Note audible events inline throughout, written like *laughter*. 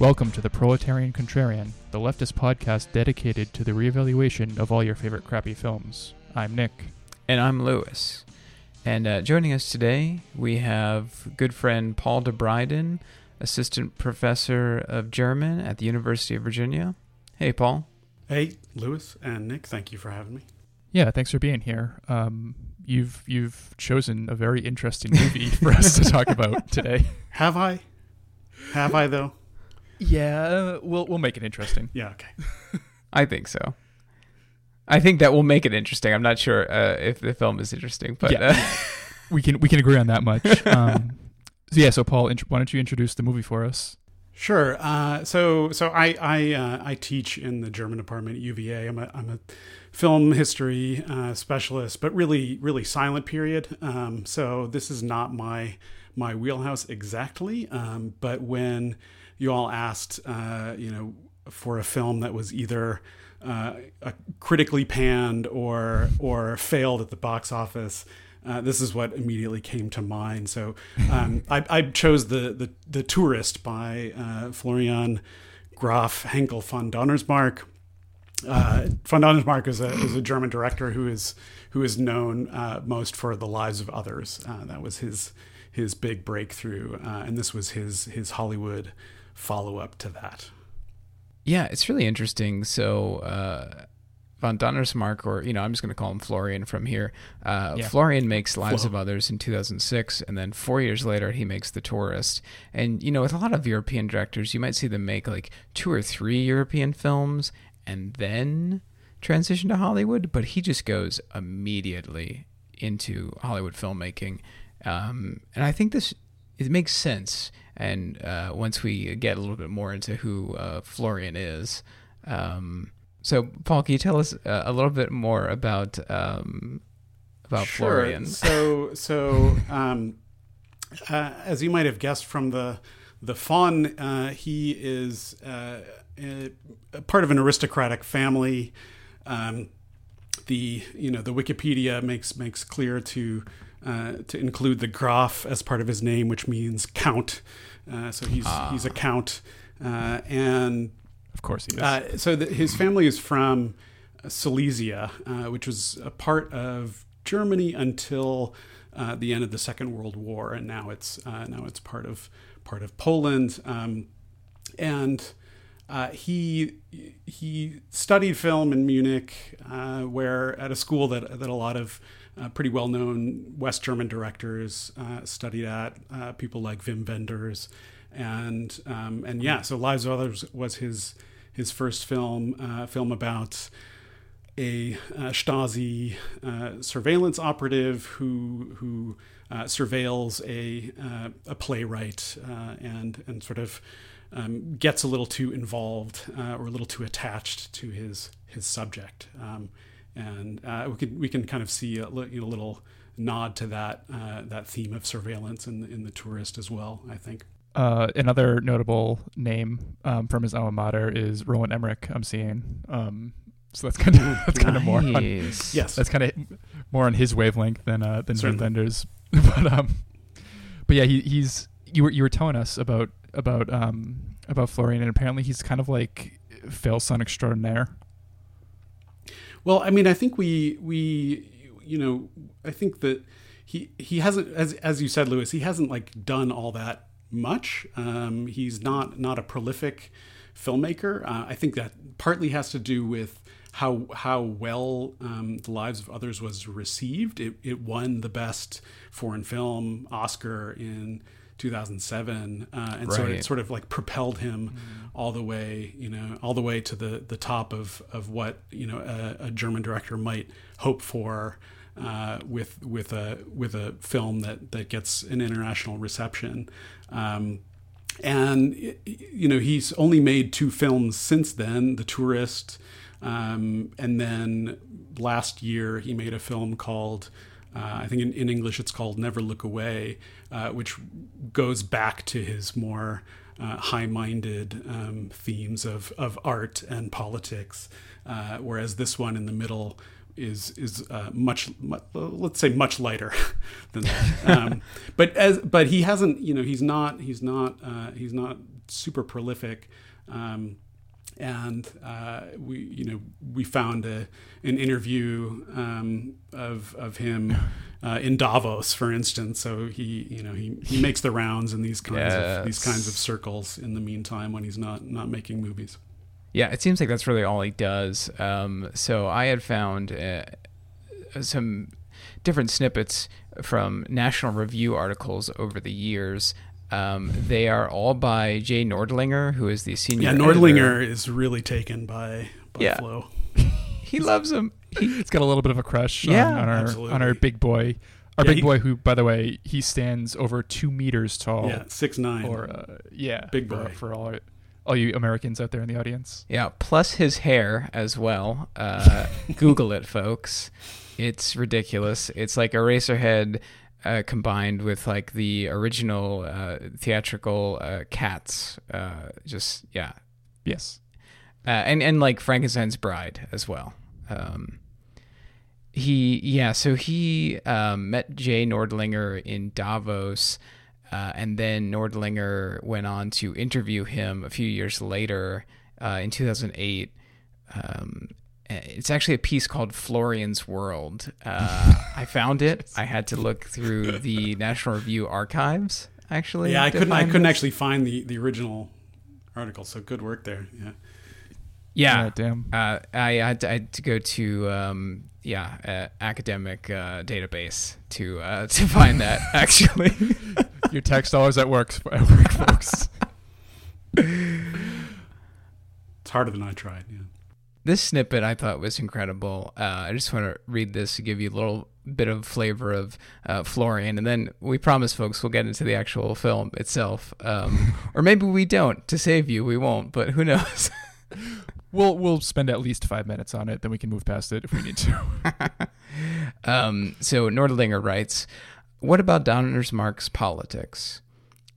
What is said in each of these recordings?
Welcome to the Proletarian Contrarian, the leftist podcast dedicated to the reevaluation of all your favorite crappy films. I'm Nick. And I'm Lewis. And uh, joining us today, we have good friend Paul DeBryden, assistant professor of German at the University of Virginia. Hey, Paul. Hey, Lewis and Nick, thank you for having me. Yeah, thanks for being here. Um, you've you've chosen a very interesting movie for us to talk about *laughs* today. Have I? Have I though? Yeah, we'll we'll make it interesting. *laughs* Yeah, okay. I think so. I think that will make it interesting. I'm not sure uh, if the film is interesting, but Yeah. uh, *laughs* We can we can agree on that much. *laughs* Um, so yeah, so Paul, int- why don't you introduce the movie for us? Sure. Uh, so, so I I, uh, I teach in the German department at UVA. I'm a I'm a film history uh, specialist, but really really silent period. Um, so this is not my my wheelhouse exactly. Um, but when you all asked, uh, you know, for a film that was either uh, a critically panned or or failed at the box office. Uh, this is what immediately came to mind. So um, *laughs* I, I chose the, the the Tourist by uh, Florian Graf Henckel von Donnersmarck. Uh, von Donnersmarck is a is a German director who is who is known uh, most for The Lives of Others. Uh, that was his his big breakthrough, uh, and this was his his Hollywood follow up to that. yeah, it's really interesting. So, uh, Von Donnersmarck, or you know, I'm just going to call him Florian from here. Uh, Yeah. Florian makes Lives Flo. of Others in 2006, and then four years later, he makes The Tourist. And you know, with a lot of European directors, you might see them make like two or three European films and then transition to Hollywood, but he just goes immediately into Hollywood filmmaking, um, and I think this it makes sense. And uh, once we get a little bit more into who uh, Florian is. Um, so, Paul, can you tell us uh, a little bit more about um, about Florian? So, so um, uh, as you might have guessed from the the von, uh, he is uh, part of an aristocratic family. Um, the you know the Wikipedia makes makes clear to uh, to include the Graf as part of his name, which means count. Uh, so he's he's a count, uh, and Of course he is. uh, so the, his family is from Silesia, uh, which was a part of Germany until uh, the end of the Second World War, and now it's uh, now it's part of part of Poland. Um, and uh, he he studied film in Munich, uh, where at a school that that a lot of uh, pretty well known West German directors uh, studied at, uh, people like Wim Wenders, and um, and yeah, so Lives of Others was his his first film, uh, film about a Stasi uh, surveillance operative who who surveils a a playwright and and sort of um, gets a little too involved uh, or a little too attached to his his subject, um, and uh, we can we can kind of see a li- you know, little nod to that uh, that theme of surveillance in the, in the tourist as well. I think. Uh, another notable name um, from his alma mater is Roland Emmerich. I'm seeing. Um, so that's kind of *laughs* that's kind of more on, Yes. that's kind of more on his wavelength than uh, than Wim *laughs* but um, but yeah, he, he's you were you were telling us about about um about Florian, and apparently he's kind of like fail son extraordinaire. Well, I mean, I think we we you know I think that he he hasn't as as you said, Lewis, he hasn't like done all that much. Um, he's not not a prolific filmmaker. Uh, I think that partly has to do with how how well um, the lives of others was received. It it won the best foreign film Oscar in 2007, uh, and so it sort of like propelled him Mm-hmm. all the way, you know, all the way to the the top of of what you know a, a German director might hope for uh, with with a with a film that that gets an international reception. Um, and you know he's only made two films since then the tourist um, and then last year he made a film called uh, i think in, in english it's called never look away uh, which goes back to his more uh, high-minded um, themes of, of art and politics uh, whereas this one in the middle is is uh, much, mu let's say much lighter *laughs* than that. *laughs* Um, but as but he hasn't you know he's not he's not uh, he's not super prolific. Um, and uh, we, you know, we found a, an interview um, of of him uh, in Davos, for instance. So he, you know, he, he makes the rounds in these kinds of these kinds of circles in the meantime when he's not not making movies. Yeah, it seems like that's really all he does. Um, so I had found uh, some different snippets from National Review articles over the years. Um, they are all by Jay Nordlinger, who is the senior. Yeah, editor. Nordlinger is really taken by by Yeah. Flo. He loves him. He, *laughs* It's got a little bit of a crush Yeah, on, on our absolutely. on our big boy. Our Yeah, big he- boy, who, by the way, he stands over two meters tall. Yeah, six nine. Or uh, yeah, Big for- boy. for, all our, all you Americans out there in the audience. yeah, plus his hair as well. Uh, *laughs* Google it, folks. It's ridiculous. It's like Eraserhead uh, combined with like the original uh, theatrical uh, Cats. Uh, just yeah, Yes. uh, and and like Frankenstein's Bride as well. Um, he yeah, so he um, met Jay Nordlinger in Davos, uh, and then Nordlinger went on to interview him a few years later uh, in 2008. Um, it's actually a piece called Florian's World. Uh, I found it. I had to look through the National Review archives. Actually, yeah, I couldn't. I couldn't this. actually find the the original article. So good work there. Yeah. Yeah, Yeah, damn. Uh, I, had to, I had to go to um, yeah uh, academic uh, database to uh, *laughs* to find that *laughs* actually. Your tax dollars at work, *laughs* at work folks. It's harder than I tried. Yeah. This snippet I thought was incredible. Uh, I just want to read this to give you a little bit of flavor of uh, Florian, and then we promise, folks, we'll get into the actual film itself, um, *laughs* or maybe we don't. To save you, we won't, but who knows? *laughs* We'll we'll spend at least five minutes on it, then we can move past it if we need to. *laughs* Um, so Nordlinger writes, What about Donnersmarck's politics?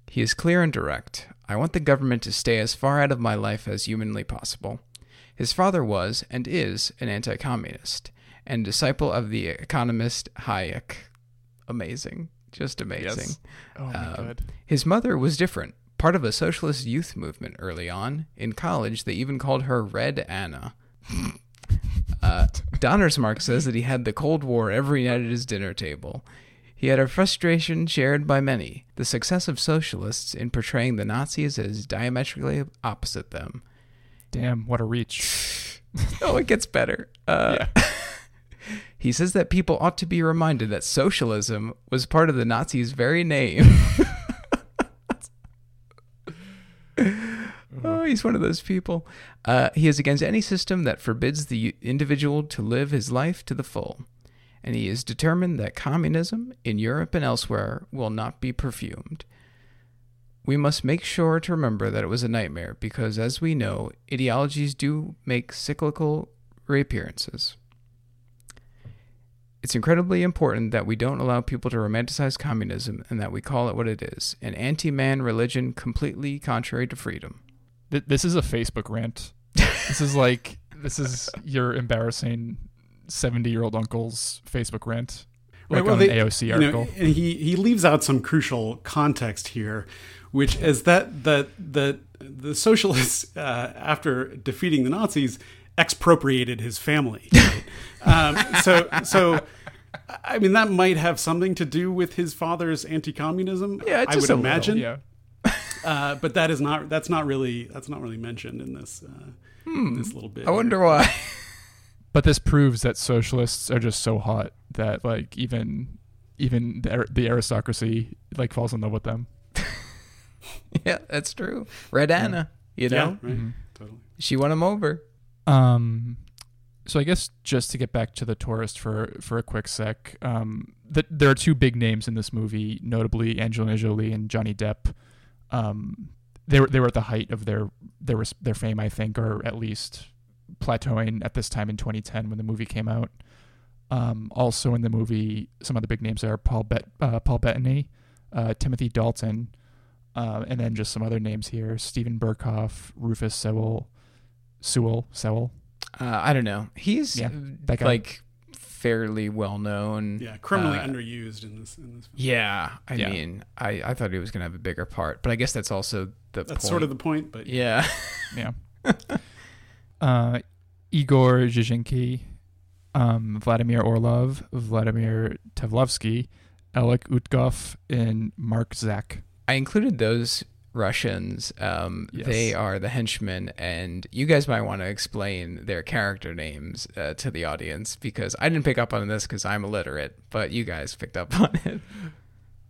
He is clear and direct. I want the government to stay as far out of my life as humanly possible. His father was, and is, an anti communist, and disciple of the economist Hayek. Amazing. Just amazing. Oh my Um, god. His mother was different, part of a socialist youth movement early on. In college, they even called her Red Anna. *laughs* uh, Donnersmarck says that he had the Cold War every night at his dinner table. He had a frustration shared by many the success of socialists in portraying the Nazis as diametrically opposite them. Damn, what a reach. *laughs* Oh, it gets better. Uh, *laughs* he says that people ought to be reminded that socialism was part of the Nazis' very name. *laughs* oh, he's one of those people. Uh, he is against any system that forbids the individual to live his life to the full. And he is determined that communism in Europe and elsewhere will not be perfumed. We must make sure to remember that it was a nightmare because, as we know, ideologies do make cyclical reappearances. It's incredibly important that we don't allow people to romanticize communism and that we call it what it is an anti man religion completely contrary to freedom. Th- This is a Facebook rant. this is like this is your embarrassing seventy-year-old uncle's Facebook rant, like Right, well, on they- an AOC you know, article. and he he leaves out some crucial context here, which is that that that the socialists *laughs* uh, after defeating the Nazis expropriated his family. right? *laughs* um, so so. I mean, that might have something to do with his father's anti-communism. Yeah, I would a little, imagine. yeah. *laughs* Uh, but that is not. That's not really. That's not really mentioned in this. Uh, in this little bit. I wonder why. But this proves that socialists are just so hot that like even even the, the aristocracy like falls in love with them. *laughs* yeah, that's true. Red Anna, you Yeah, know, right. Mhm. Totally. she won him over. Um, so I guess just to get back to the tourist for for a quick sec, um, that there are two big names in this movie, notably Angelina Jolie and Johnny Depp. Um, they were they were at the height of their their their fame, I think, or at least plateauing at this time in 2010 when the movie came out. Um, also in the movie, some of the big names are Paul Bet uh, Paul Bettany, uh, Timothy Dalton, uh, and then just some other names here: Steven Berkoff, Rufus Sewell, Sewell, Sewell. Uh, I don't know. He's Yeah, uh, that guy. like fairly well known. Yeah, criminally Uh, underused in this. In this. Yeah, I Yeah. mean, I, I thought he was going to have a bigger part, but I guess that's also the That's point. sort of the point, but yeah. Yeah. *laughs* uh, Igor Jijikine, um, Vladimir Orlov, Vladimir Tevlovski, Alec Utgoff, and Mark Zak. I included those Russians. Um, Yes. They are the henchmen, and you guys might want to explain their character names uh, to the audience because I didn't pick up on this because I'm illiterate, but you guys picked up on it.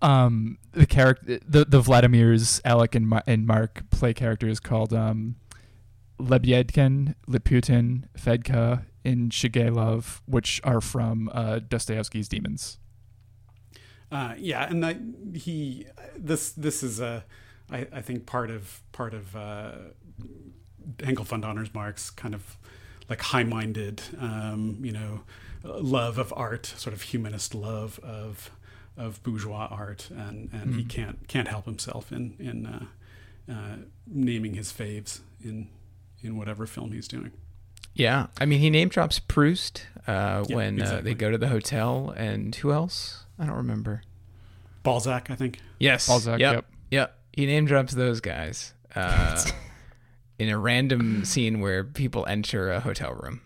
Um, the character, the the Vladimirs, Alec and, Ma- and Mark play characters called um, Lebyedkin, Liputin, Fedka, and Shigalov, which are from uh, Dostoevsky's Demons. Uh, yeah, and that he this this is a I, I think part of part of uh, Henckel von Donnersmarck's kind of like high-minded, um, you know, love of art, sort of humanist love of of bourgeois art, and and he Mhm. can't can't help himself in in uh, uh, naming his faves in in whatever film he's doing. Yeah, I mean, he name drops Proust uh, Yeah, when uh, exactly. they go to the hotel, and who else? I don't remember. Balzac, I think. Yes, Balzac, Yep, yep. yep. He name drops those guys uh, *laughs* in a random scene where people enter a hotel room.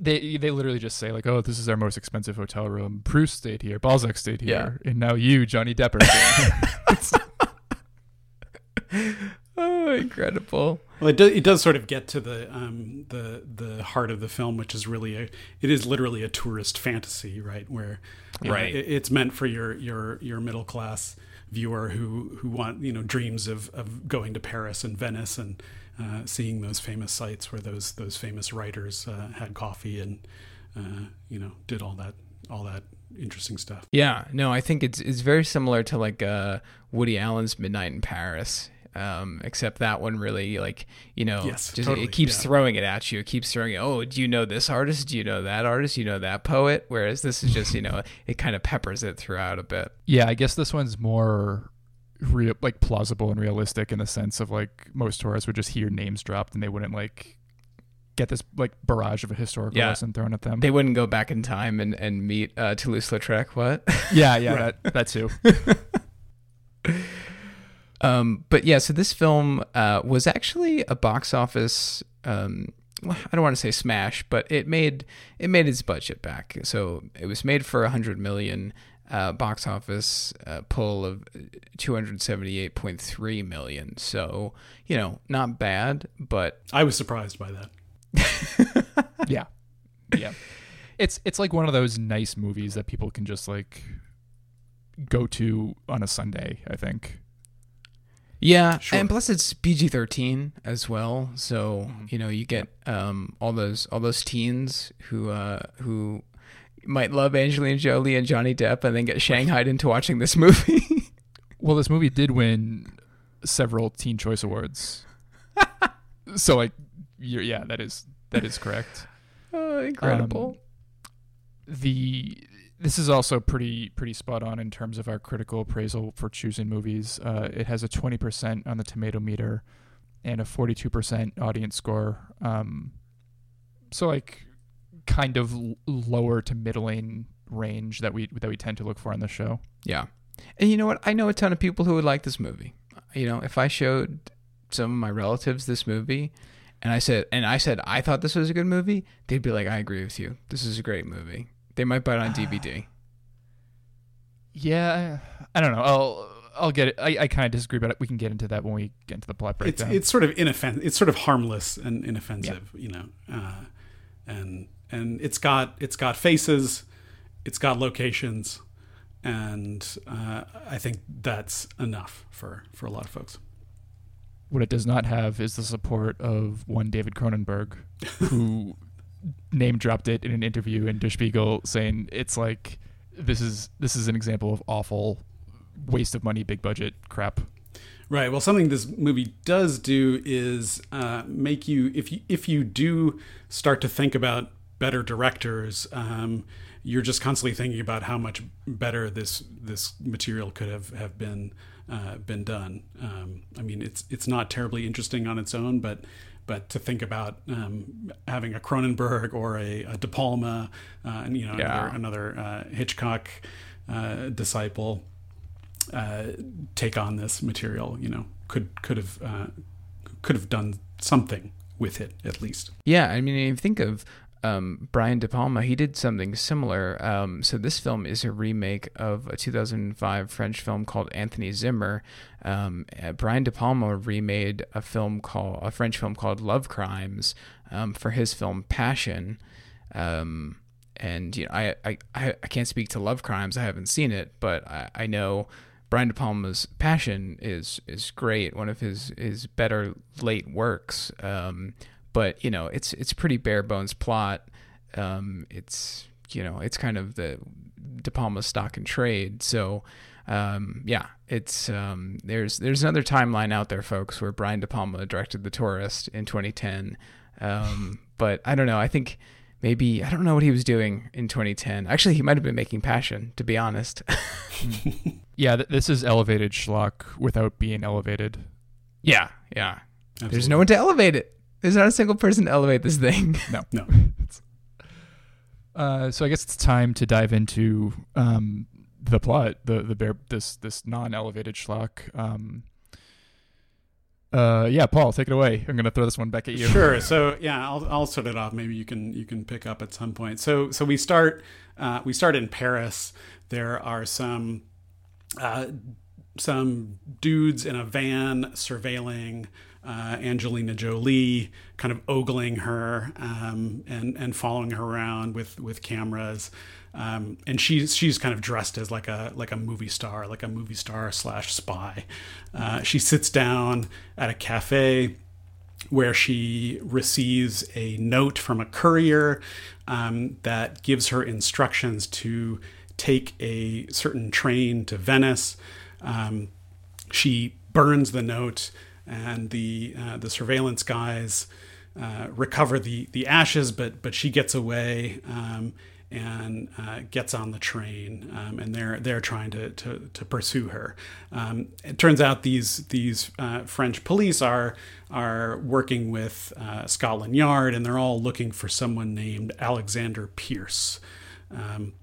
They they literally just say like, "Oh, this is our most expensive hotel room. Proust stayed here, Balzac stayed here, and now you, Johnny Depp, are here." *laughs* *laughs* Incredible! Well, it does, it does sort of get to the um, the the heart of the film, which is really a it is literally a tourist fantasy, right? Where Right. it- it's meant for your your your middle class viewer who who want you know dreams of of going to Paris and Venice and uh, seeing those famous sites where those those famous writers uh, had coffee and uh, you know did all that all that interesting stuff. Yeah, no, I think it's it's very similar to like uh, Woody Allen's Midnight in Paris. Um, except that one really like you know Yes, just totally, it keeps yeah. throwing it at you. It keeps throwing it. Oh, do you know this artist? Do you know that artist? Do you know that poet? Whereas this is just you know *laughs* it kind of peppers it throughout a bit. yeah, I guess this one's more real, like plausible and realistic in the sense of like most tourists would just hear names dropped and they wouldn't like get this like barrage of a historical Yeah. lesson thrown at them. They wouldn't go back in time and and meet uh, Toulouse-Lautrec. What? yeah, yeah, *laughs* Right. that that too. *laughs* Um, but yeah, so this film uh, was actually a box office. Um, I don't want to say smash, but it made it made its budget back. So it was made for a hundred million. Uh, box office uh, pull of 278.3 million. So, you know, not bad, but I was surprised by that. *laughs* yeah, yeah. It's it's like one of those nice movies that people can just like go to on a Sunday. I think. Yeah, Sure. and plus it's PG thirteen as well, so Mhm. you know you get um, all those all those teens who uh, who might love Angelina Jolie and Johnny Depp, and then get shanghaied into watching this movie. *laughs* Well, this movie did win several Teen Choice Awards. so like, you're, yeah, that is that is correct. *laughs* oh, incredible! Um, the this is also pretty pretty spot on in terms of our critical appraisal for choosing movies. Uh, it has a twenty percent on the tomato meter and a forty two percent audience score. Um, so like, kind of lower to middling range that we that we tend to look for on the show. yeah, and you know what? I know a ton of people who would like this movie. You know, if I showed some of my relatives this movie. And I said, and I said, I thought this was a good movie. They'd be like, I agree with you. This is a great movie. They might buy it on DVD. Yeah, I don't know. I'll I'll get it. I, I kind of disagree, but we can get into that when we get into the plot it's breakdown. it's it's sort of inoffensive. It's sort of harmless and inoffensive, you know. Uh, and and it's got it's got faces, it's got locations, and uh, I think that's enough for for a lot of folks. what it does not have is the support of one David Cronenberg, who *laughs* name dropped it in an interview in Der Spiegel, saying it's like this is this is an example of awful waste of money, big budget crap. Right. Well, something this movie does do is uh, make you, if you if you do start to think about better directors, um, you're just constantly thinking about how much better this this material could have have been uh, been done. Um, I mean, it's it's not terribly interesting on its own, but but to think about um, having a Cronenberg or a, a De Palma, uh, and you know Yeah. another, another uh, Hitchcock uh, disciple uh, take on this material, you know, could could have uh, could have done something with it at least. Yeah, I mean, think of um, Brian De Palma, he did something similar. Um, so this film is a remake of a 2005 French film called Anthony Zimmer. Um, uh, Brian De Palma remade a film called a French film called Love Crimes um, for his film Passion. Um, and you know, I, I I can't speak to Love Crimes. I haven't seen it, but I, I know Brian De Palma's Passion is is great. One of his his better late works. Um, but you know, it's it's pretty bare bones plot. Um, it's you know, it's kind of the De Palma's stock and trade. So. Um, yeah, it's um, there's there's another timeline out there, folks, where Brian De Palma directed The Tourist in 2010. Um, *laughs* but I don't know. I think maybe I don't know what he was doing in 2010. Actually, he might have been making Passion, to be honest. *laughs* *laughs* Yeah, th- this is elevated schlock without being elevated. yeah, yeah. There's no one to elevate it. There's not a single person to elevate this thing. *laughs* No. No. Uh, so I guess it's time to dive into um, the plot, the the bear, this this non-elevated schlock. Um, uh, yeah, Paul, take it away. I'm gonna throw this one back at you. Sure. So yeah, I'll I'll start it off. Maybe you can you can pick up at some point. So so we start uh, we start in Paris. There are some uh, some dudes in a van surveilling uh, Angelina Jolie, kind of ogling her um, and and following her around with with cameras. Um, and she's she's kind of dressed as like a like a movie star, like a movie star slash spy. Uh, she sits down at a cafe where she receives a note from a courier um, that gives her instructions to take a certain train to Venice. Um, she burns the note, and the uh, the surveillance guys uh, recover the the ashes, but but she gets away. Um, and uh, gets on the train, um, and they're they're trying to to, to pursue her. Um, it turns out these these uh, French police are are working with uh, Scotland Yard, and they're all looking for someone named Alexander Pierce. Um,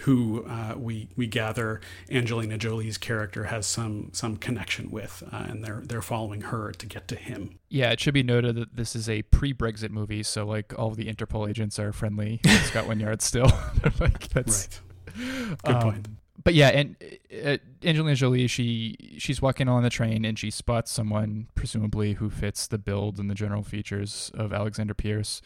who uh, we we gather Angelina Jolie's character has some some connection with, uh, and they're they're following her to get to him. Yeah, it should be noted that this is a pre-Brexit movie, so like all the Interpol agents are friendly *laughs* Scotland Yard still. *laughs* like that's Right. Good um, point. But yeah, and uh, Angelina Jolie, she she's walking on the train and she spots someone presumably who fits the build and the general features of Alexander Pierce,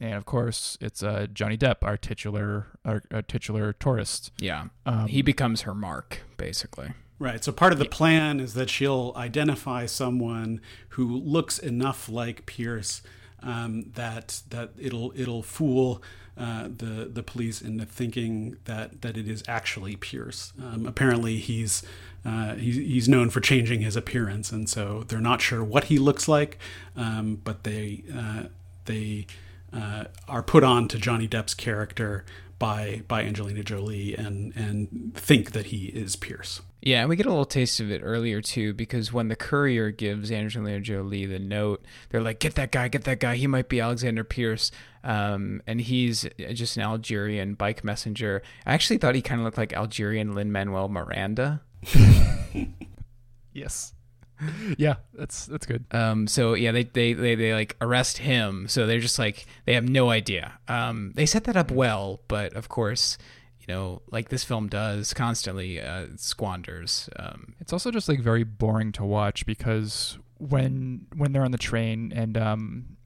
and of course it's uh, Johnny Depp, our titular our, our titular tourist. Yeah, Um, he becomes her mark, basically. Right. So part of the plan is that she'll identify someone who looks enough like Pierce um, that that it'll it'll fool uh, the the police into thinking that that it is actually Pierce. Um, apparently, he's uh, he's he's known for changing his appearance, and so they're not sure what he looks like, um, but they uh, they uh, are put on to Johnny Depp's character by by Angelina Jolie and and think that he is Pierce. Yeah, and we get a little taste of it earlier too, because when the courier gives Angelina Jolie the note, they're like, "Get that guy, get that guy. He might be Alexander Pierce." Um, and he's just an Algerian bike messenger. I actually thought he kind of looked like Algerian Lin Manuel Miranda. *laughs* yes, *laughs* yeah, that's that's good. Um, so yeah, they, they they they like arrest him. So they're just like they have no idea. Um, they set that up well, but of course, you know, like this film does constantly uh, squanders. Um, It's also just like very boring to watch because when when they're on the train and um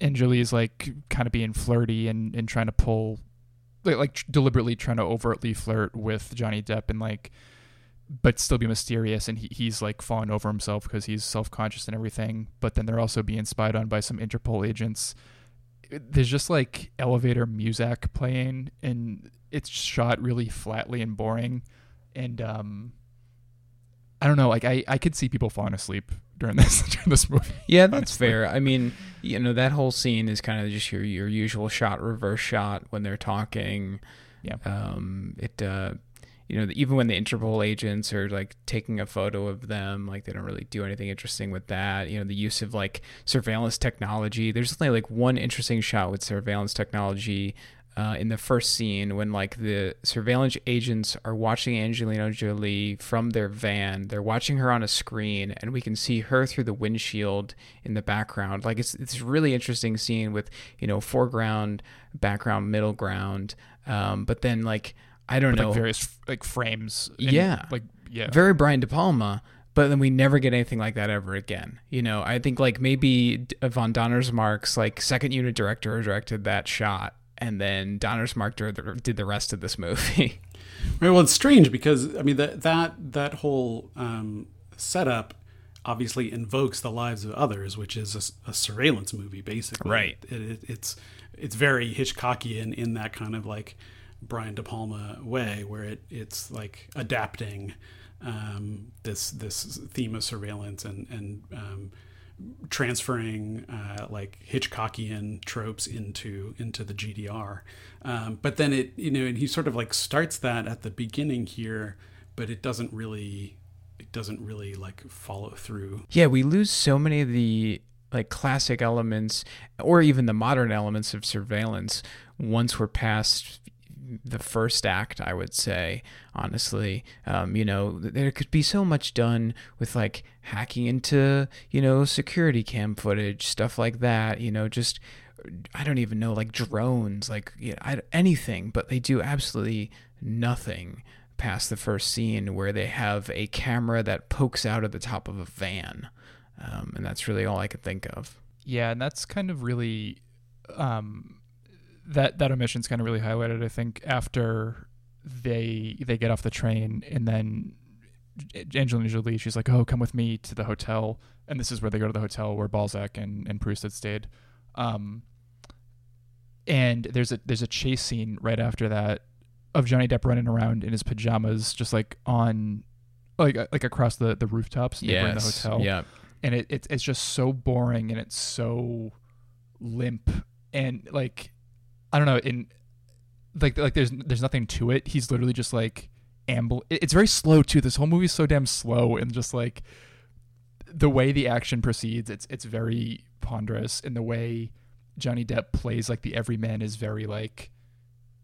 and Jolie's like kind of being flirty and and trying to pull like, like deliberately trying to overtly flirt with Johnny Depp and like but still be mysterious and he, he's like falling over himself because he's self-conscious and everything but then they're also being spied on by some Interpol agents there's just like elevator music playing and it's shot really flatly and boring and um I don't know like I I could see people falling asleep during *laughs* this during this movie Yeah, that's honestly. fair. I mean, you know, that whole scene is kind of just your your usual shot reverse shot when they're talking. Yeah. Um, it uh, you know, even when the Interpol agents are like taking a photo of them, like they don't really do anything interesting with that. You know, the use of like surveillance technology. There's only like one interesting shot with surveillance technology uh, in the first scene when like the surveillance agents are watching Angelina Jolie from their van. They're watching her on a screen, and we can see her through the windshield in the background. Like it's it's really interesting scene with you know foreground, background, middle ground. Um, but then like I don't With, know like various like frames. and, Yeah. Like yeah. very Brian De Palma, but then we never get anything like that ever again. You know, I think like maybe D- Von Donnersmarck's like second unit director directed that shot, and then Donnersmarck dir- did the rest of this movie. *laughs* Right, well, it's strange because I mean that that that whole um, setup obviously invokes the lives of others, which is a surveillance movie, basically. Right. It, it, it's it's very Hitchcockian in that kind of like Brian De Palma way, where it it's like adapting um, this this theme of surveillance and and um, transferring uh, like Hitchcockian tropes into into the GDR. Um, but then it you know and he sort of like starts that at the beginning here, but it doesn't really it doesn't really like follow through. yeah, we lose so many of the like classic elements, or even the modern elements of surveillance once we're past the first act, I would say, honestly. Um, you know, there could be so much done with like hacking into, you know, security cam footage, stuff like that, you know, just, I don't even know, like drones, like you know, I, anything, but they do absolutely nothing past the first scene where they have a camera that pokes out of the top of a van. Um, and that's really all I could think of. Yeah, and that's kind of really um, that that omission's kind of really highlighted. I think after they they get off the train and then Angelina Jolie, she's like, "Oh, come with me to the hotel," and this is where they go to the hotel where Balzac and and Proust had stayed. Um, and there's a there's a chase scene right after that of Johnny Depp running around in his pajamas, just like on like like across the the rooftops neighboring the hotel Yeah. and it, it's it's just so boring and it's so limp and like I don't know in like like there's there's nothing to it. He's literally just like amble. It's very slow too. This whole movie's so damn slow and just like the way the action proceeds. It's it's very ponderous and the way Johnny Depp plays like the everyman is very like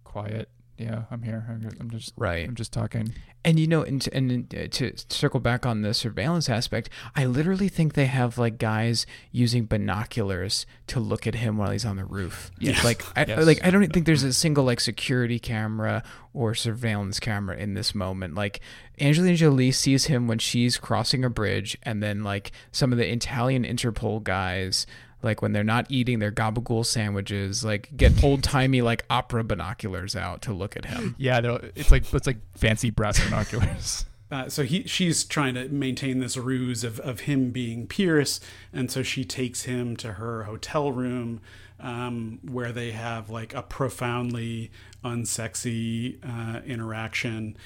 quiet. Yeah, I'm here. I'm, I'm just Right. I'm just talking. And you know, and to, and uh, to circle back on the surveillance aspect, I literally think they have like guys using binoculars to look at him while he's on the roof. Yes. *laughs* Like, I, Yes. like I don't think there's a single like security camera or surveillance camera in this moment. Like Angelina Jolie sees him when she's crossing a bridge, and then like some of the Italian Interpol guys. Like when they're not eating their gabagool sandwiches, like get old timey like opera binoculars out to look at him. Yeah, no, it's like it's like fancy brass binoculars. *laughs* Uh, so he she's trying to maintain this ruse of, of him being Pierce, and so she takes him to her hotel room, um, where they have like a profoundly unsexy uh, interaction.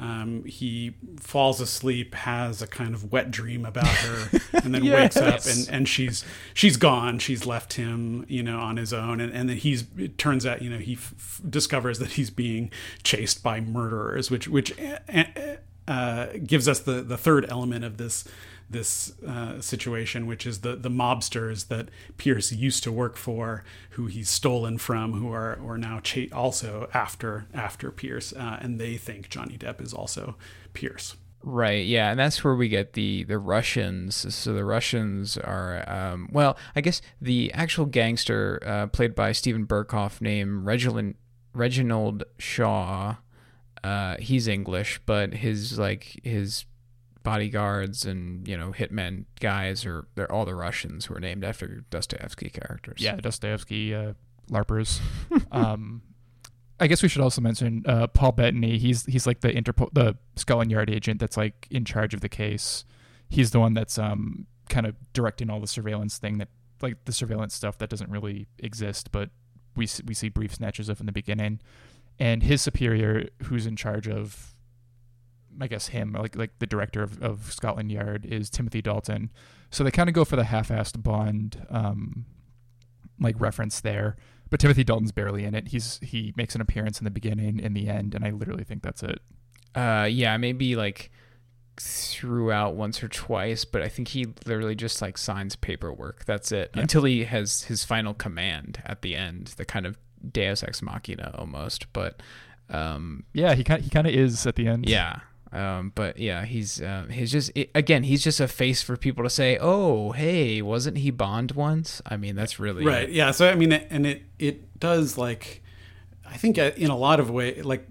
Um, he falls asleep, has a kind of wet dream about her, *laughs* and then wakes up and, and she's she's gone. She's left him, you know, on his own, and, and then he's. It turns out, you know, he f- discovers that he's being chased by murderers, which which uh, uh, gives us the the third element of this this uh, situation, which is the the mobsters that Pierce used to work for, who he's stolen from, who are are now cha- also after after Pierce, uh, and they think Johnny Depp is also Pierce. Right, yeah, and that's where we get the the Russians. So the Russians are, um, well, I guess the actual gangster uh, played by Steven Berkoff, named Reginald Reginald Shaw. Uh, he's English, but his like his bodyguards and you know hitmen guys are they're all the Russians who are named after Dostoevsky characters. Yeah, Dostoevsky, uh, LARPers. *laughs* um, I guess we should also mention uh, Paul Bettany. He's he's like the Interpol, the Scotland Yard agent that's like in charge of the case. He's the one that's um kind of directing all the surveillance thing that like the surveillance stuff that doesn't really exist, but we we see brief snatches of in the beginning. And his superior, who's in charge of, I guess him, like like the director of, of Scotland Yard, is Timothy Dalton. So they kind of go for the half-assed Bond, um, like reference there. but Timothy Dalton's barely in it. He's he makes an appearance in the beginning, in the end, and I literally think that's it. Uh, yeah, maybe like throughout once or twice, but I think he literally just like signs paperwork. That's it Yeah. until he has his final command at the end, the kind of Deus ex machina almost. But um, Yeah, he kind he kind of is at the end. yeah. Um, but yeah, he's uh, he's just it, again he's just a face for people to say, oh hey, wasn't he Bond once? I mean that's really right it. yeah so i mean and it it does like i think uh, in a lot of way like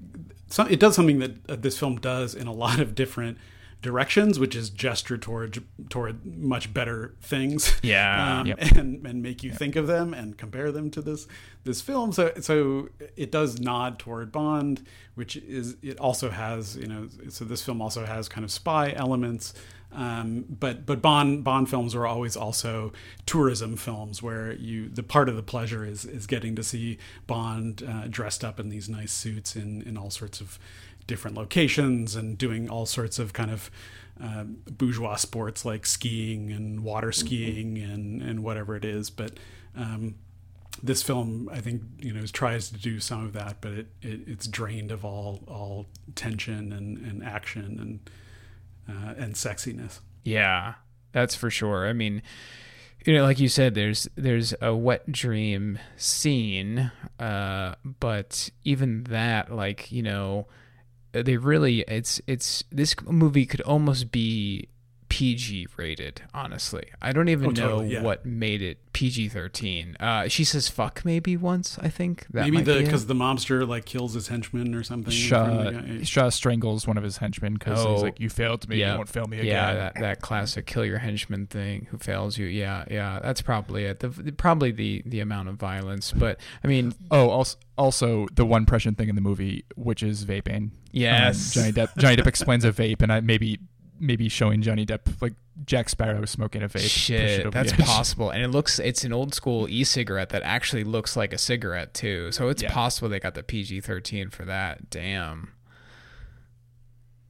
so it does something that uh, this film does in a lot of different directions which is gesture toward toward much better things *laughs* Yeah. um, Yep. and and make you think of them and compare them to this this film so so it does nod toward bond which is it also has you know so this film also has kind of spy elements um, but but Bond Bond films are always also tourism films where you the part of the pleasure is is getting to see Bond uh, dressed up in these nice suits in in all sorts of different locations and doing all sorts of kind of uh, bourgeois sports like skiing and water skiing and and whatever it is. But um, this film, I think, you know, tries to do some of that, but it, it it's drained of all all tension and, and action and uh, and sexiness. Yeah, that's for sure. I mean, you know, like you said, there's there's a wet dream scene, uh, but even that, like you know, they really it's it's this movie could almost be PG rated. Honestly, I don't even Oh, know totally, yeah. what made it PG thirteen. Uh, she says "fuck" maybe once. I think that Maybe the because the mobster like kills his henchman or something. Shaw. Shaw strangles one of his henchmen because Oh. he's like, "You failed me. Yeah. You won't fail me again." Yeah, that, that classic kill your henchman thing who fails you. Yeah, yeah, that's probably it. The, the- probably the the amount of violence, but I mean, Oh, also, also the one prescient thing in the movie, which is vaping. yes, Um, Johnny Depp. Johnny Depp explains a vape, and I maybe maybe showing Johnny Depp like Jack Sparrow smoking a vape. Shit, that's possible. And it looks it's an old school e-cigarette that actually looks like a cigarette too. So it's Yeah. possible they got the PG-13 for that. Damn.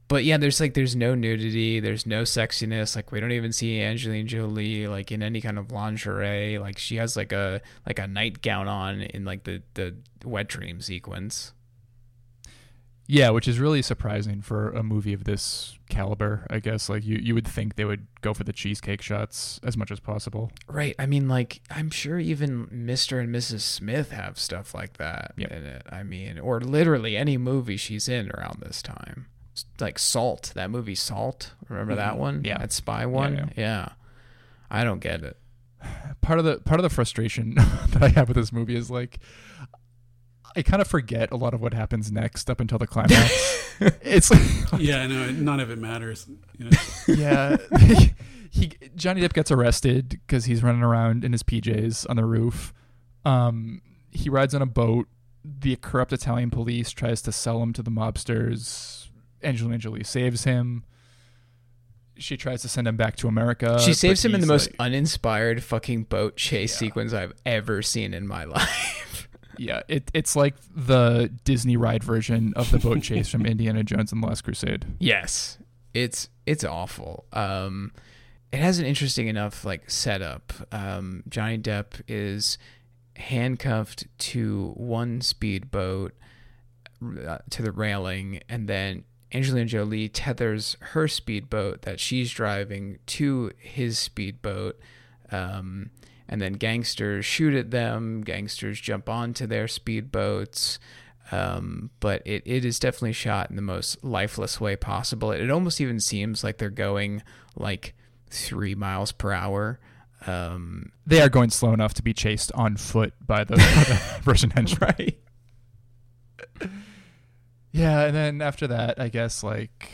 But yeah, there's like there's no nudity, there's no sexiness. Like we don't even see Angelina Jolie like in any kind of lingerie. Like she has like a like a nightgown on in like the the wet dream sequence. Yeah, which is really surprising for a movie of this caliber. I guess like you you would think they would go for the cheesecake shots as much as possible. Right. I mean, like, I'm sure even Mr. and Mrs. Smith have stuff like that Yep. in it. I mean, or literally any movie she's in around this time. Like Salt, that movie Salt. Remember that one? Mm-hmm. Yeah. That spy one? yeah. Yeah. I don't get it. *sighs* part of the part of the frustration *laughs* that I have with this movie is like I kind of forget a lot of what happens next up until the climax. *laughs* it's like *laughs* yeah, no, none of it matters. You know? *laughs* yeah, he Johnny Depp gets arrested because he's running around in his PJs on the roof. Um, he rides on a boat. The corrupt Italian police tries to sell him to the mobsters. Angelina Jolie saves him. She tries to send him back to America. she saves him in the he's most like- uninspired fucking boat chase Yeah. sequence I've ever seen in my life. Yeah, it, it's like the Disney ride version of the boat chase from *laughs* Indiana Jones and the Last Crusade. Yes, it's it's awful. Um, it has an interesting enough like setup. Um, Johnny Depp is handcuffed to one speedboat uh, to the railing, and then Angelina Jolie tethers her speedboat that she's driving to his speedboat. Um, and then gangsters shoot at them. Gangsters jump onto their speedboats. Um, but it, it is definitely shot in the most lifeless way possible. It almost even seems like they're going like three miles per hour. Um, They are going slow enough to be chased on foot by the, by the *laughs* Russian henchmen. right. Yeah, and then after that, I guess like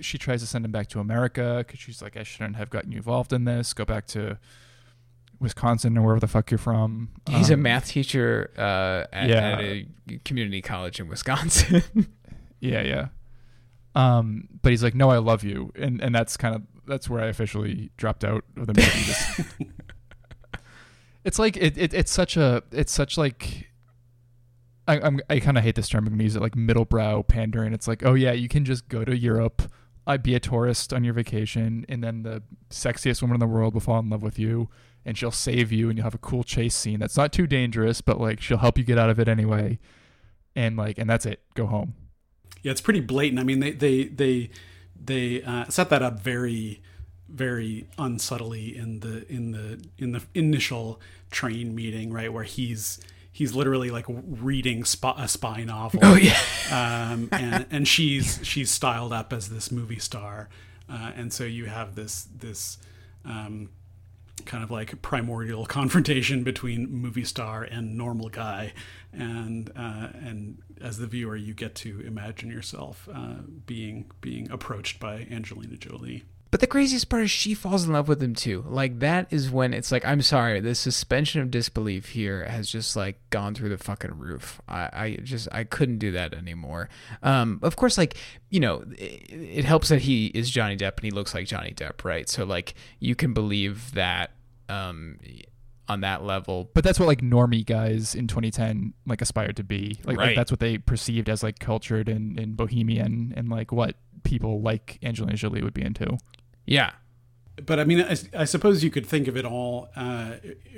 she tries to send him back to America because she's like, I shouldn't have gotten you involved in this. Go back to Wisconsin or wherever the fuck you're from. He's a Um, math teacher uh, at, yeah. at a community college in Wisconsin. *laughs* Yeah, yeah. Um, but he's like, no, I love you, and and that's kind of that's where I officially dropped out of the *laughs* movie. Just- it's like it, it it's such a it's such like I I'm, I kind of hate this term. I'm gonna use it like middle brow pandering. It's like, oh yeah, you can just go to Europe, I'd be a tourist on your vacation, and then the sexiest woman in the world will fall in love with you, and she'll save you, and you'll have a cool chase scene that's not too dangerous, but like she'll help you get out of it anyway, and like, and that's it. Go home. Yeah, it's pretty blatant. I mean, they they they they uh, set that up very very unsubtly in the in the in the initial train meeting, right, where he's he's literally like reading spy, a spy novel. Oh yeah, um, and and she's she's styled up as this movie star, uh, and so you have this this um, kind of like primordial *laughs* confrontation between movie star and normal guy, and uh, and as the viewer you get to imagine yourself uh, being being approached by Angelina Jolie. But the craziest part is she falls in love with him too. Like that is when it's like, I'm sorry, the suspension of disbelief here has just like gone through the fucking roof. I, I just I couldn't do that anymore. Um, of course, like you know, it, it helps that he is Johnny Depp and he looks like Johnny Depp, right? So like you can believe that um, on that level. But that's what like normie guys in 2010 like aspired to be. Like, Right. like that's what they perceived as like cultured and, and bohemian and like what people like Angelina Jolie would be into. Yeah, but I mean, I, I suppose you could think of it all uh,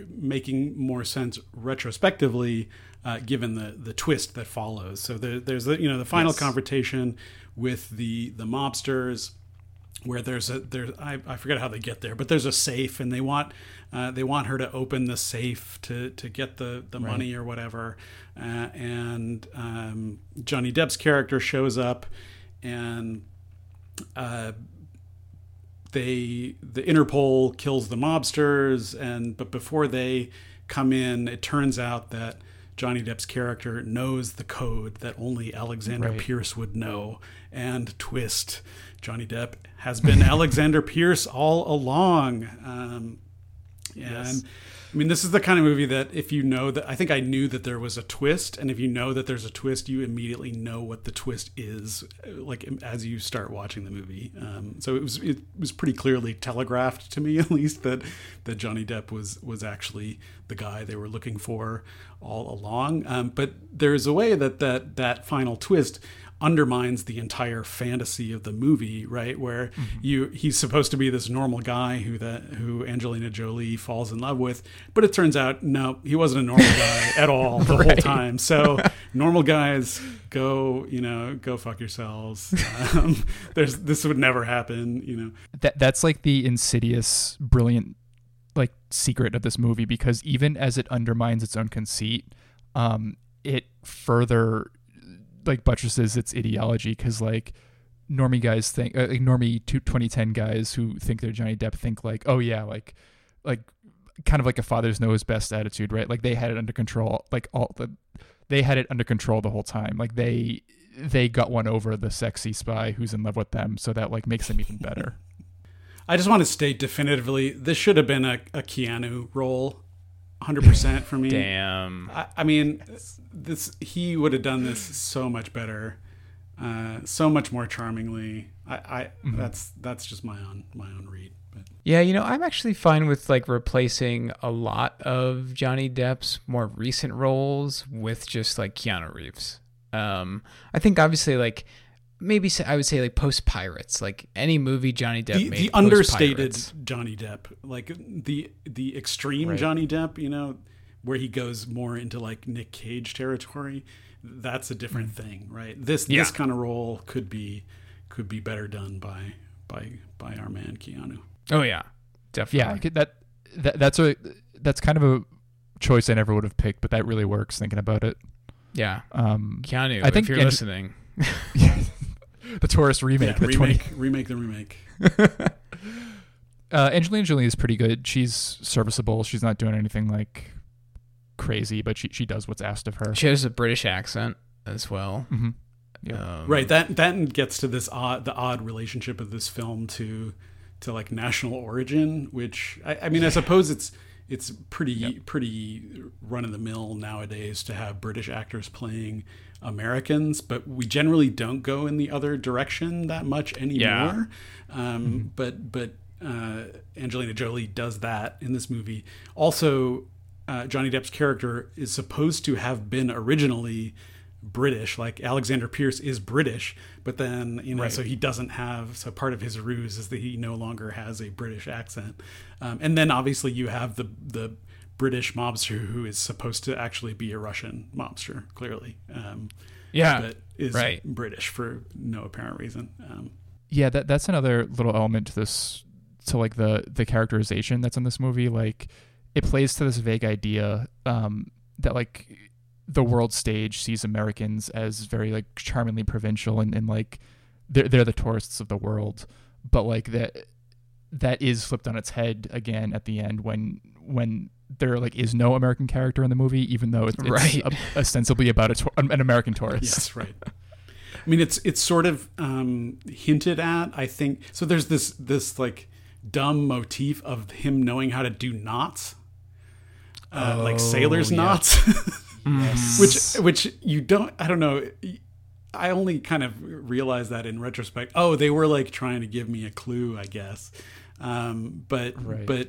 making more sense retrospectively, uh, given the the twist that follows. So there, there's the you know the final Yes. confrontation with the the mobsters, where there's a there's I, I forget how they get there, but there's a safe, and they want uh, they want her to open the safe to to get the the money or whatever, uh, and um, Johnny Depp's character shows up, and. Uh, they the Interpol kills the mobsters and but before they come in it turns out that Johnny Depp's character knows the code that only Alexander Right. Pierce would know. And twist Johnny Depp has been Alexander *laughs* Pierce all along. Um, and I mean, this is the kind of movie that if you know that, I think I knew that there was a twist, and if you know that there's a twist, you immediately know what the twist is, like as you start watching the movie. Um, so it was it was pretty clearly telegraphed to me, *laughs* at least, that that Johnny Depp was was actually the guy they were looking for all along. Um, but there is a way that that that final twist undermines the entire fantasy of the movie, right? Where you he's supposed to be this normal guy who that who Angelina Jolie falls in love with, but it turns out no, he wasn't a normal guy *laughs* at all the whole time. So *laughs* normal guys go, you know, go fuck yourselves. *laughs* Um, there's this would never happen, you know. That that's like the insidious, brilliant like secret of this movie because even as it undermines its own conceit, um, it further like buttresses its ideology because like normie guys think uh, like normie 2010 guys who think they're Johnny Depp think like oh yeah like like kind of like a father's know his best attitude right? Like they had it under control like all the they had it under control the whole time. Like they they got one over the sexy spy who's in love with them so that like makes them even better. *laughs* I just want to state definitively this should have been a, a Keanu role, 100% for me. damn. I, I mean, this he would have done this so much better, uh, so much more charmingly. I, I that's that's just my own my own read. But Yeah, you know, I'm actually fine with like replacing a lot of Johnny Depp's more recent roles with just like Keanu Reeves. Um, I think obviously like maybe say, I would say like post Pirates, like any movie Johnny Depp the, made. the post understated Pirates. Johnny Depp, like the the extreme Right. Johnny Depp, you know, where he goes more into like Nick Cage territory. That's a different thing, right? This Yeah. this kind of role could be could be better done by by by our man Keanu. Oh yeah, definitely. yeah that, that that's a that's kind of a choice I never would have picked but that really works thinking about it yeah. um Keanu, I think if you're Ang- listening, *laughs* *laughs* *laughs* the tourist remake Yeah, the 20 remake remake the remake. *laughs* uh, Angelina Jolie is pretty good. She's serviceable. She's not doing anything like crazy, but she she does what's asked of her. she has a British accent as well. hmm Yeah. Um, right that that gets to this odd the odd relationship of this film to to like national origin which i, I mean i suppose it's it's pretty pretty run of the mill nowadays to have british actors playing americans but we generally don't go in the other direction that much anymore um, but but uh, angelina jolie does that in this movie also uh, johnny depp's character is supposed to have been originally British. Like Alexander Pierce is British, but then you know, Right. so he doesn't have. So part of his ruse is that he no longer has a British accent. Um, and then obviously you have the the British mobster who is supposed to actually be a Russian mobster, clearly. Um, Yeah. but is right. British for no apparent reason. Um, yeah that that's another little element to this to like the the characterization that's in this movie like it plays to this vague idea um that like the world stage sees americans as very like charmingly provincial and, and like they're, they're the tourists of the world but like that that is flipped on its head again at the end when when there like is no american character in the movie even though it's, it's Right. a- ostensibly about a tour- an american tourist Yes, right. I mean, it's it's sort of um, hinted at. I think so. There's this this like dumb motif of him knowing how to do knots, uh, like sailors' yeah. knots, *laughs* which which you don't. I don't know. I only kind of realized that in retrospect. Oh, they were like trying to give me a clue, I guess. Um, but Right. but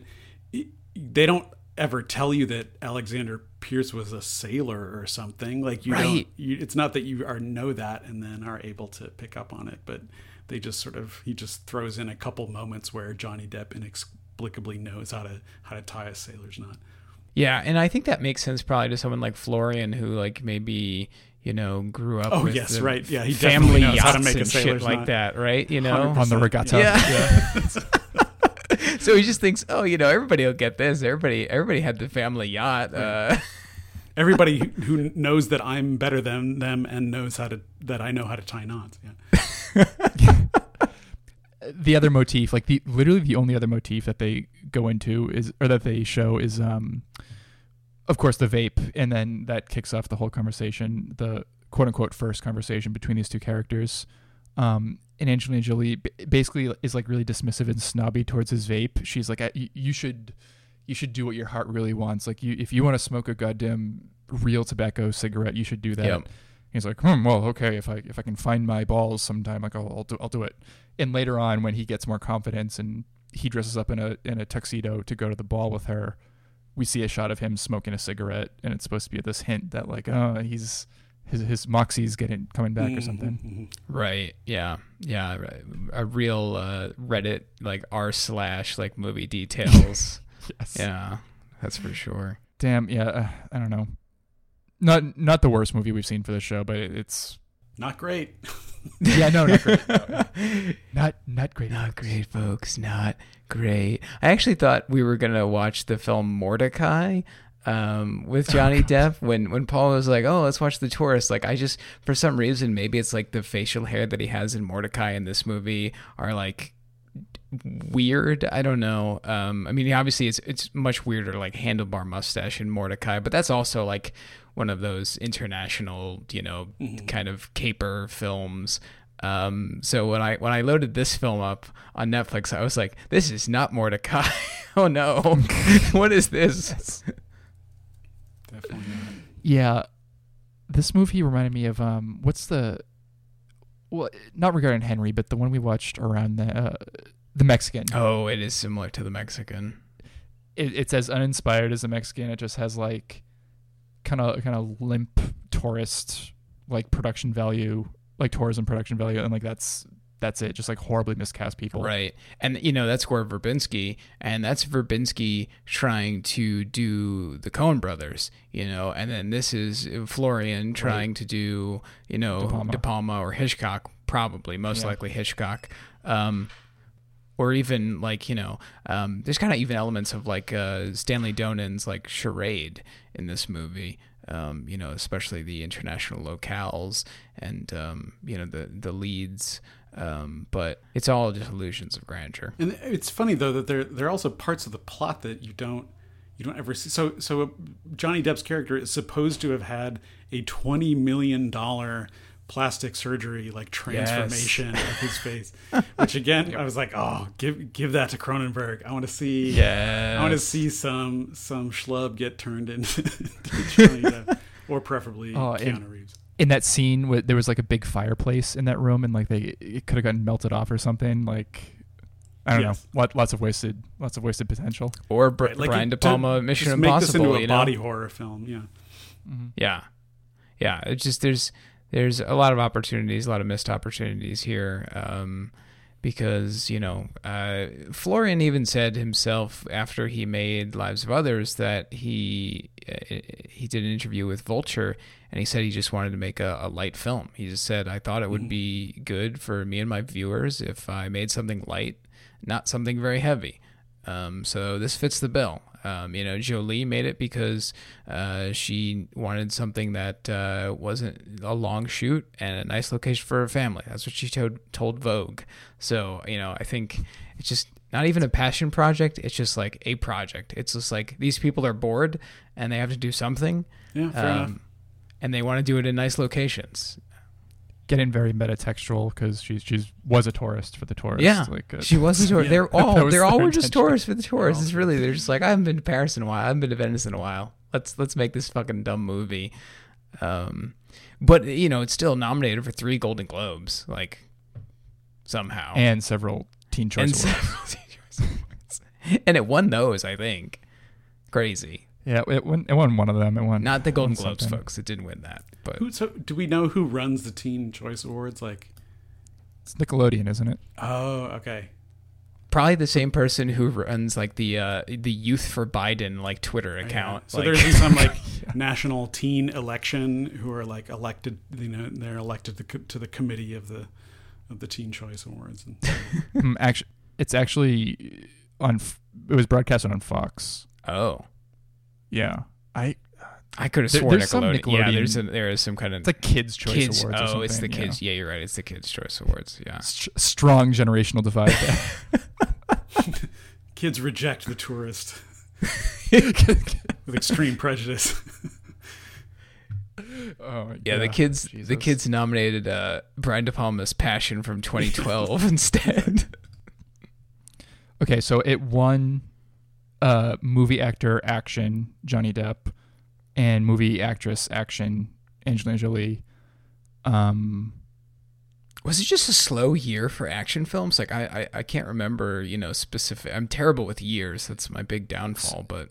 they don't ever tell you that Alexander Pierce was a sailor or something. Like you don't. Right. You, it's not that you are know that and then are able to pick up on it, but they just sort of he just throws in a couple moments where Johnny Depp inexplicably knows how to how to tie a sailor's knot. Yeah, and I think that makes sense probably to someone like Florian who like maybe you know grew up. Oh, with yes, right. Yeah, he definitely family knows yachts how to make a and shit sailor's like knot. that, right? You know, 100%. on the regatta Yeah. *laughs* *laughs* so he just thinks, oh, you know, everybody will get this. Everybody, everybody had the family yacht. Uh, *laughs* Everybody who- *laughs* who knows that I'm better than them and knows how to that I know how to tie knots. Yeah. *laughs* the other motif, like the literally the only other motif that they go into is or that they show is um of course the vape and then that kicks off the whole conversation, the quote unquote first conversation between these two characters. Um and Angelina Jolie basically is like really dismissive and snobby towards his vape. She's like, you should, you should do what your heart really wants. Like, you if you want to smoke a goddamn real tobacco cigarette, you should do that." Yep. He's like, hmm, well, okay, if I if I can find my balls sometime, like I'll I'll do, I'll do it. And later on, when he gets more confidence and he dresses up in a in a tuxedo to go to the ball with her, we see a shot of him smoking a cigarette, and it's supposed to be this hint that like, oh, he's his his moxie's getting coming back or something. Mhm. right. Yeah. Yeah. right. A real uh, Reddit like r slash like movie details. *laughs* Yes. yeah, that's for sure. Damn. Yeah. Uh, I don't know. Not not the worst movie we've seen for the show, but it's Not great. *laughs* yeah, no, not great. No, *laughs* not not great. Not great, folks. Not great. I actually thought we were gonna watch the film Mortdecai um, with Johnny *laughs* Depp when when Paul was like, "Oh, let's watch The Tourist." Like, I just for some reason maybe it's like the facial hair that he has in Mortdecai in this movie are like weird. I don't know. Um, I mean, obviously it's it's much weirder like handlebar mustache in Mortdecai, but that's also like one of those international, you know, kind of caper films. Um, so when I when I loaded this film up on Netflix, I was like, "This is not Mortdecai." *laughs* oh no, *laughs* what is this? Yeah, this movie reminded me of um, what's the, well, not regarding Henry, but the one we watched around the uh, the Mexican. Oh, it is similar to the Mexican. It, it's as uninspired as the Mexican. It just has like, kind of kind of limp tourist like production value, like tourism production value, and like that's that's it. Just like horribly miscast people. Right. And, you know, that's Gore Verbinski. And that's Verbinski trying to do the Coen brothers, you know, and then this is Florian trying to do, you know, De Palma. De Palma, or Hitchcock, probably, most Yeah. likely Hitchcock. Um, or even like you know um, there's kind of even elements of like uh, stanley donen's like charade in this movie um, you know especially the international locales and um, you know the the leads um, but it's all just illusions of grandeur And it's funny though that there there are also parts of the plot that you don't you don't ever see. So so Johnny Depp's character is supposed to have had a twenty million dollar plastic surgery like transformation of his *laughs* face, which again I was like, oh, give give that to Cronenberg. I want to see. yeah I want to see some some schlub get turned into, *laughs* into Depp, or preferably Oh, and- Keanu Reeves. In that scene, where there was like a big fireplace in that room, and like they it could have gotten melted off or something. Like I don't Yes. know, lot, lots of wasted, lots of wasted potential. or Br- Right, like Brian it- De to Palma Mission just make Impossible this into a you know body horror film. Yeah. Mm-hmm. yeah yeah. It's just there's there's a lot of opportunities, a lot of missed opportunities here. Um, because you know uh, Florian even said himself after he made Lives of Others that he uh, he did an interview with Vulture and he said he just wanted to make a, a light film. He just said I thought it would be good for me and my viewers if I made something light, not something very heavy. Um, so this fits the bill. Um, you know, Jolie made it because uh, she wanted something that uh, wasn't a long shoot and a nice location for her family. That's what she told told Vogue. So you know, I think it's just not even a passion project. It's just like a project. It's just like these people are bored and they have to do something, Yeah, fair enough. um, and they want to do it in nice locations. Getting very metatextual because she's she's was a tourist for the tourists. Yeah, like uh, she was a tourist. *laughs* Yeah. They're all they're all were just tourists for the tourists. It's really they're just like I haven't been to Paris in a while. I haven't been to Venice in a while. Let's let's make this fucking dumb movie. Um, but you know it's still nominated for three Golden Globes. Like somehow and several teen choice and, *laughs* awards. several Teachers Awards. and it won those. I think crazy. Yeah, it won. It won one of them. It won Not the Golden Globes, something. folks. It didn't win that, but Who, so do we know who runs the Teen Choice Awards? Like, It's Nickelodeon, isn't it? oh, okay. probably the same person who runs like the uh, the Youth for Biden like Twitter account. So Like- there's some like *laughs* national teen election who are like elected. You know, they're elected to, to the committee of the of the Teen Choice Awards. And *laughs* Mm, actually, it's actually on. It was broadcasted on Fox. oh. Yeah, I. I could have There- sworn there's some Nickelodeon. Yeah, there's a, there is some kind of It's like Kids Choice kids. Awards. or oh, it's the something, yeah. kids. Yeah. you're right. It's the Kids Choice Awards. Yeah. S- strong generational divide. *laughs* *laughs* kids reject the tourist *laughs* with extreme prejudice. oh, Yeah, the kids. The kids nominated uh, Brian De Palma's Passion from 2012 instead. Okay, so it won uh, movie actor action Johnny Depp and movie actress action Angelina Jolie. Um, Was it just a slow year for action films? Like I, I, I can't remember. You know, specific. I'm terrible with years. That's my big downfall. But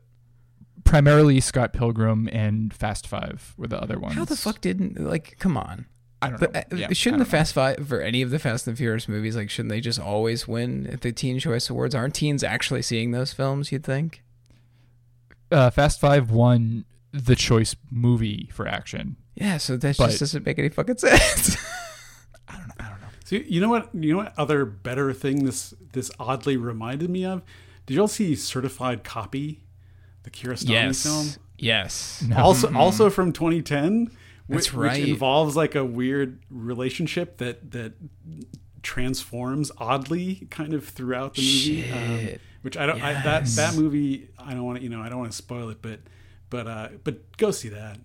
primarily Scott Pilgrim and Fast Five were the other ones. how the fuck didn't like? Come on. I don't But, know. uh, Yeah, shouldn't the don't know. Fast Five for any of the Fast and Furious movies like shouldn't they just always win at the Teen Choice Awards? Aren't teens actually seeing those films? You'd think. uh, Fast Five won the choice movie for action. Yeah, so that But- just doesn't make any fucking *laughs* sense. I don't know. I don't know. So you know what? You know what other better thing this this oddly reminded me of? Did y'all see Certified Copy, the Kiarostami yes, film? yes. No. Also, also from 2010. That's which, right. Which involves like a weird relationship that that transforms oddly, kind of throughout the movie. Um, which I don't. I, that that movie. I don't want to. You know. I don't want to spoil it, but but uh, but go see that.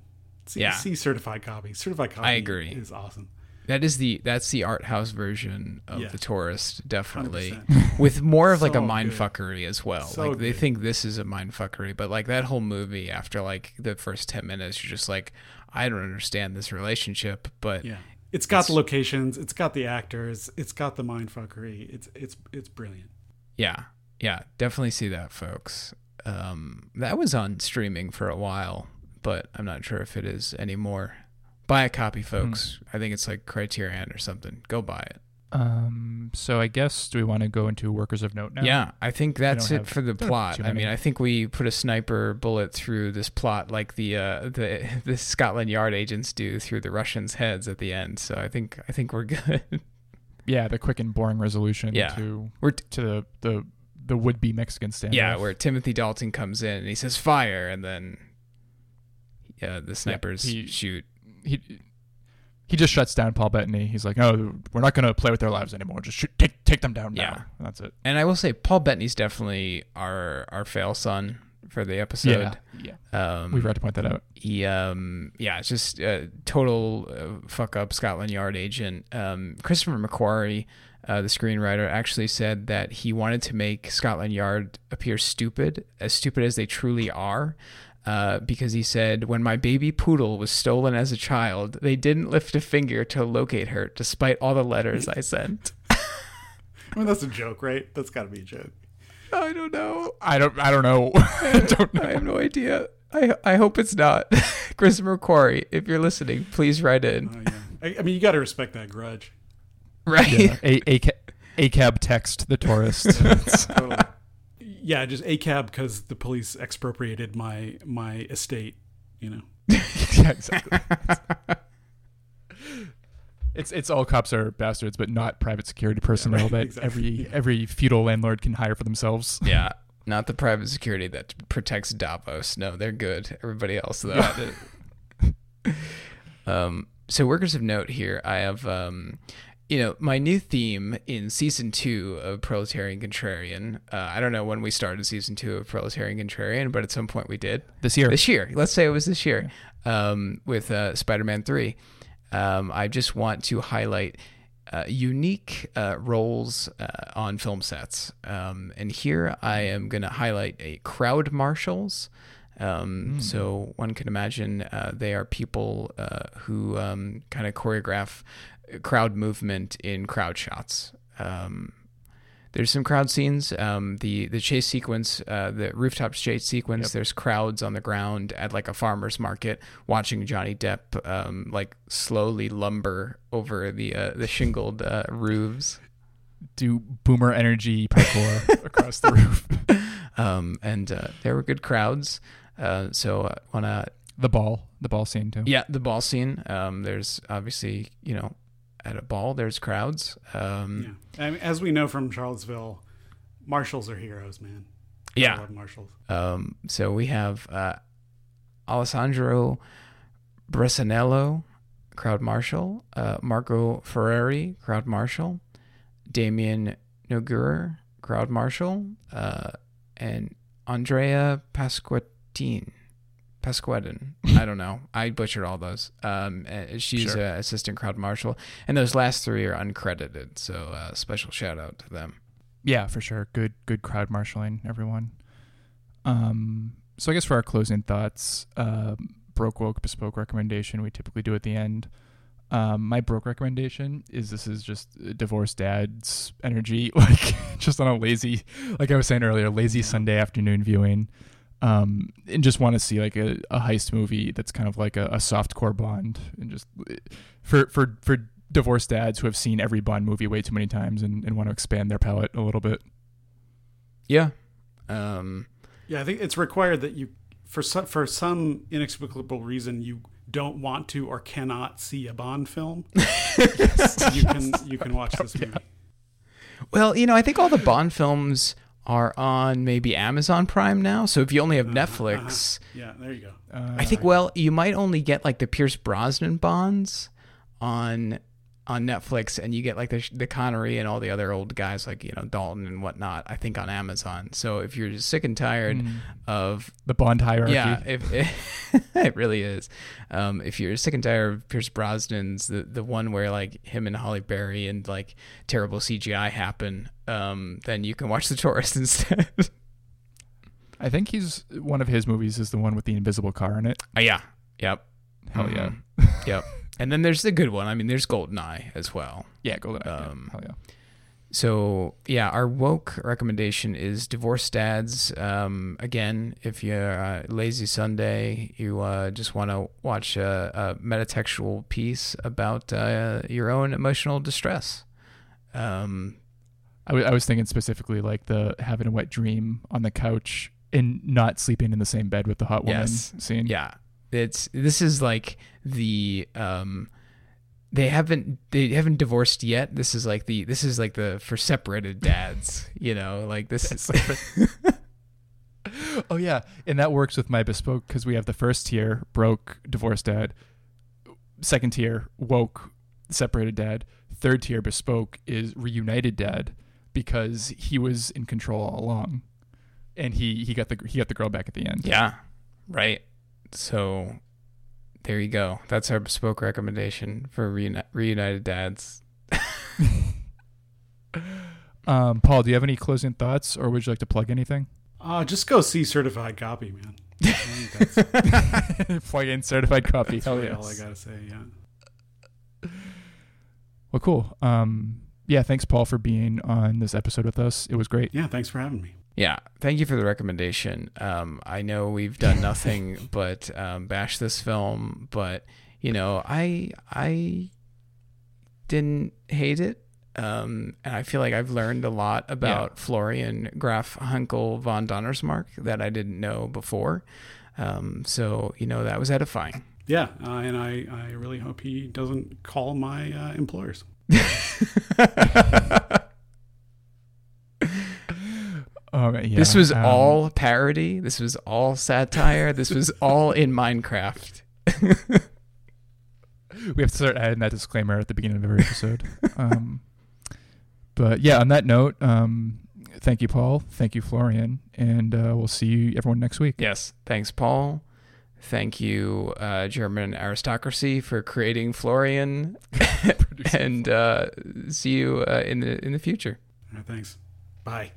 See, Yeah. see certified copy. Certified copy. I agree. Is awesome. That is the that's the art house version of Yeah. the tourist, definitely. 100%. With more of like a So mind good. fuckery as well. So like they think this is a mind fuckery, but like that whole movie after like the first ten minutes, you're just like, I don't understand this relationship, but Yeah. It's got It's- the locations. It's got the actors. It's got the mindfuckery. It's it's it's brilliant. Yeah, yeah, definitely see that, folks. Um, that was on streaming for a while, but I'm not sure if it is anymore. Buy a copy, folks. I think it's like Criterion or something. Go buy it. Um, so I guess do we want to go into workers of note now? Yeah, I think that's it have- for the *laughs* plot. I mean. I think we put a sniper bullet through this plot like the uh, the *laughs* the Scotland Yard agents do through the Russians' heads at the end. So I think I think we're *laughs* good. Yeah, the quick and boring resolution Yeah. to We're t- to the the the would be Mexican standoff. yeah, where Timothy Dalton comes in and he says fire, and then yeah, the snipers he- shoot. He he just shuts down Paul Bettany. He's like, "Oh, we're not going to play with their lives anymore. Just shoot, take take them down Yeah. now." And that's it. And I will say, Paul Bettany's definitely our our fail son for the episode. yeah. Um, We forgot to point that out. he um yeah it's just a total uh, fuck up scotland yard agent um christopher mcquarrie uh, the screenwriter actually said that he wanted to make scotland yard appear stupid as stupid as they truly are uh, because he said, when my baby poodle was stolen as a child, they didn't lift a finger to locate her, despite all the letters I sent. *laughs* I mean, that's a joke, right? That's got to be a joke. I don't know. I don't. I don't know. *laughs* *laughs* I don't I have no idea. I I hope it's not. Chris Quarry, if you're listening, please write in. Oh, yeah. I, I mean, you got to respect that grudge. Right. Yeah, a, a, a cab text the tourist. Totally. Yeah, just a cab because the police expropriated my my estate. You know. *laughs* yeah, exactly. *laughs* It's it's all cops are bastards, but not private security personnel right, that exactly, every yeah. every feudal landlord can hire for themselves. Yeah. *laughs* Not the private security that protects Davos. No, they're good. Everybody else though. um so workers of note here, I have um you know, my new theme in season two of Proletarian Contrarian. Uh, I don't know when we started season two of Proletarian Contrarian, but at some point we did. This year, this year. Let's say it was this year um, with uh, Spider-Man Three. Um, I just want to highlight uh, unique uh, roles uh, on film sets, um, and here I am going to highlight a crowd marshals. Um, So one can imagine uh, they are people uh, who um, kind of choreograph crowd movement in crowd shots. Um, there's some crowd scenes. Um, the the chase sequence, uh, the rooftop chase sequence. There's crowds on the ground at like a farmer's market watching Johnny Depp um, like slowly lumber over the uh, the shingled uh, roofs. do boomer energy parkour *laughs* across the roof. Um, and uh, there were good crowds. Uh, so uh, wanna The ball, the ball scene too. yeah the ball scene. Um, there's obviously you know at a ball there's crowds. Um, Yeah. I mean, as we know from Charlottesville, marshals are heroes, man. I yeah. love marshals. Um, so we have uh, Alessandro Bressanello, crowd marshal, uh, Marco Ferreri, crowd marshal, Damien Noguer, crowd marshal, uh, and Andrea Pasquettin. Pasquetin. *laughs* I don't know. I butchered all those. Um, uh, she's Sure. uh, assistant crowd marshal, and those last three are uncredited. So uh, special shout out to them. Yeah, for sure. Good, good crowd marshaling, everyone. Um, so I guess for our closing thoughts, um, broke woke bespoke recommendation we typically do at the end. Um, my broke recommendation is this is just divorced dad's energy, *laughs* like just on a lazy, like I was saying earlier, lazy Sunday afternoon viewing. Um, and just want to see like a, a heist movie that's kind of like a, a soft core Bond, and just for for for divorced dads who have seen every Bond movie way too many times and, and want to expand their palette a little bit. Yeah. Um, Yeah, I think it's required that you, for some, for some inexplicable reason, you don't want to or cannot see a Bond film. *laughs* You can you can watch this movie. Well, you know, I think all the Bond films are on maybe Amazon Prime now. So if you only have Netflix, Yeah, there you go. Uh, I think well, you might only get like the Pierce Brosnan Bonds on on Netflix, and you get like the the Connery and all the other old guys like you know Dalton and whatnot. I think on Amazon. So if you're just sick and tired Mm. of the Bond hierarchy. yeah, if *laughs* it really is. Um, if you're sick and tired of Pierce Brosnan's, the the one where like him and Halle Berry and like terrible CGI happen, um, then you can watch The Tourist *laughs* instead. I think he's one of his movies is the one with the invisible car in it. Uh, yeah. Yep. Hell yeah. Mhm. *laughs* yep. And then there's the good one. I mean, there's Goldeneye as well. Yeah, Goldeneye. yeah. Um, Hell yeah. So yeah, our woke recommendation is Divorced Dads. Um, again, if you're uh, lazy Sunday, you uh, just want to watch a, a metatextual piece about uh, your own emotional distress. Um, I, w- I was thinking specifically like the having a wet dream on the couch and not sleeping in the same bed with the hot woman Yes. scene. yeah, it's this is like the um, they haven't they haven't divorced yet. This is like the this is like the for separated dads. you know, like this is. *laughs* Oh yeah, and that works with my bespoke because we have the first tier broke divorced dad, second tier woke separated dad, third tier bespoke is reunited dad because he was in control all along, and he he got the he got the girl back at the end. Yeah, right. So there you go. That's our bespoke recommendation for reuni- reunited dads. *laughs* Um, Paul, do you have any closing thoughts, or would you like to plug anything? Uh, just go see Certified Copy, man. *laughs* I *laughs* Plug in certified copy. Hell really yes. all I gotta say. Yeah. Well, cool. Um, yeah, thanks, Paul, for being on this episode with us. It was great. Yeah. Thanks for having me. Yeah, thank you for the recommendation. Um, I know we've done *laughs* nothing but um, bash this film, but you know, I I didn't hate it, um, and I feel like I've learned a lot about Yeah. Florian Graf Henckel von Donnersmarck that I didn't know before. Um, so you know, that was edifying. Yeah, uh, and I, I really hope he doesn't call my uh, employers. *laughs* Man, yeah. this was um, all parody. This was all satire. this was all in Minecraft. *laughs* We have to start adding that disclaimer at the beginning of every episode. um, but yeah, on that note, um, thank you, Paul. Thank you, Florian, and uh, we'll see you everyone next week. Yes. Thanks, Paul. Thank you, uh, German aristocracy, for creating Florian, *laughs* *laughs* and uh, see you uh, in the in the future. Thanks. Bye.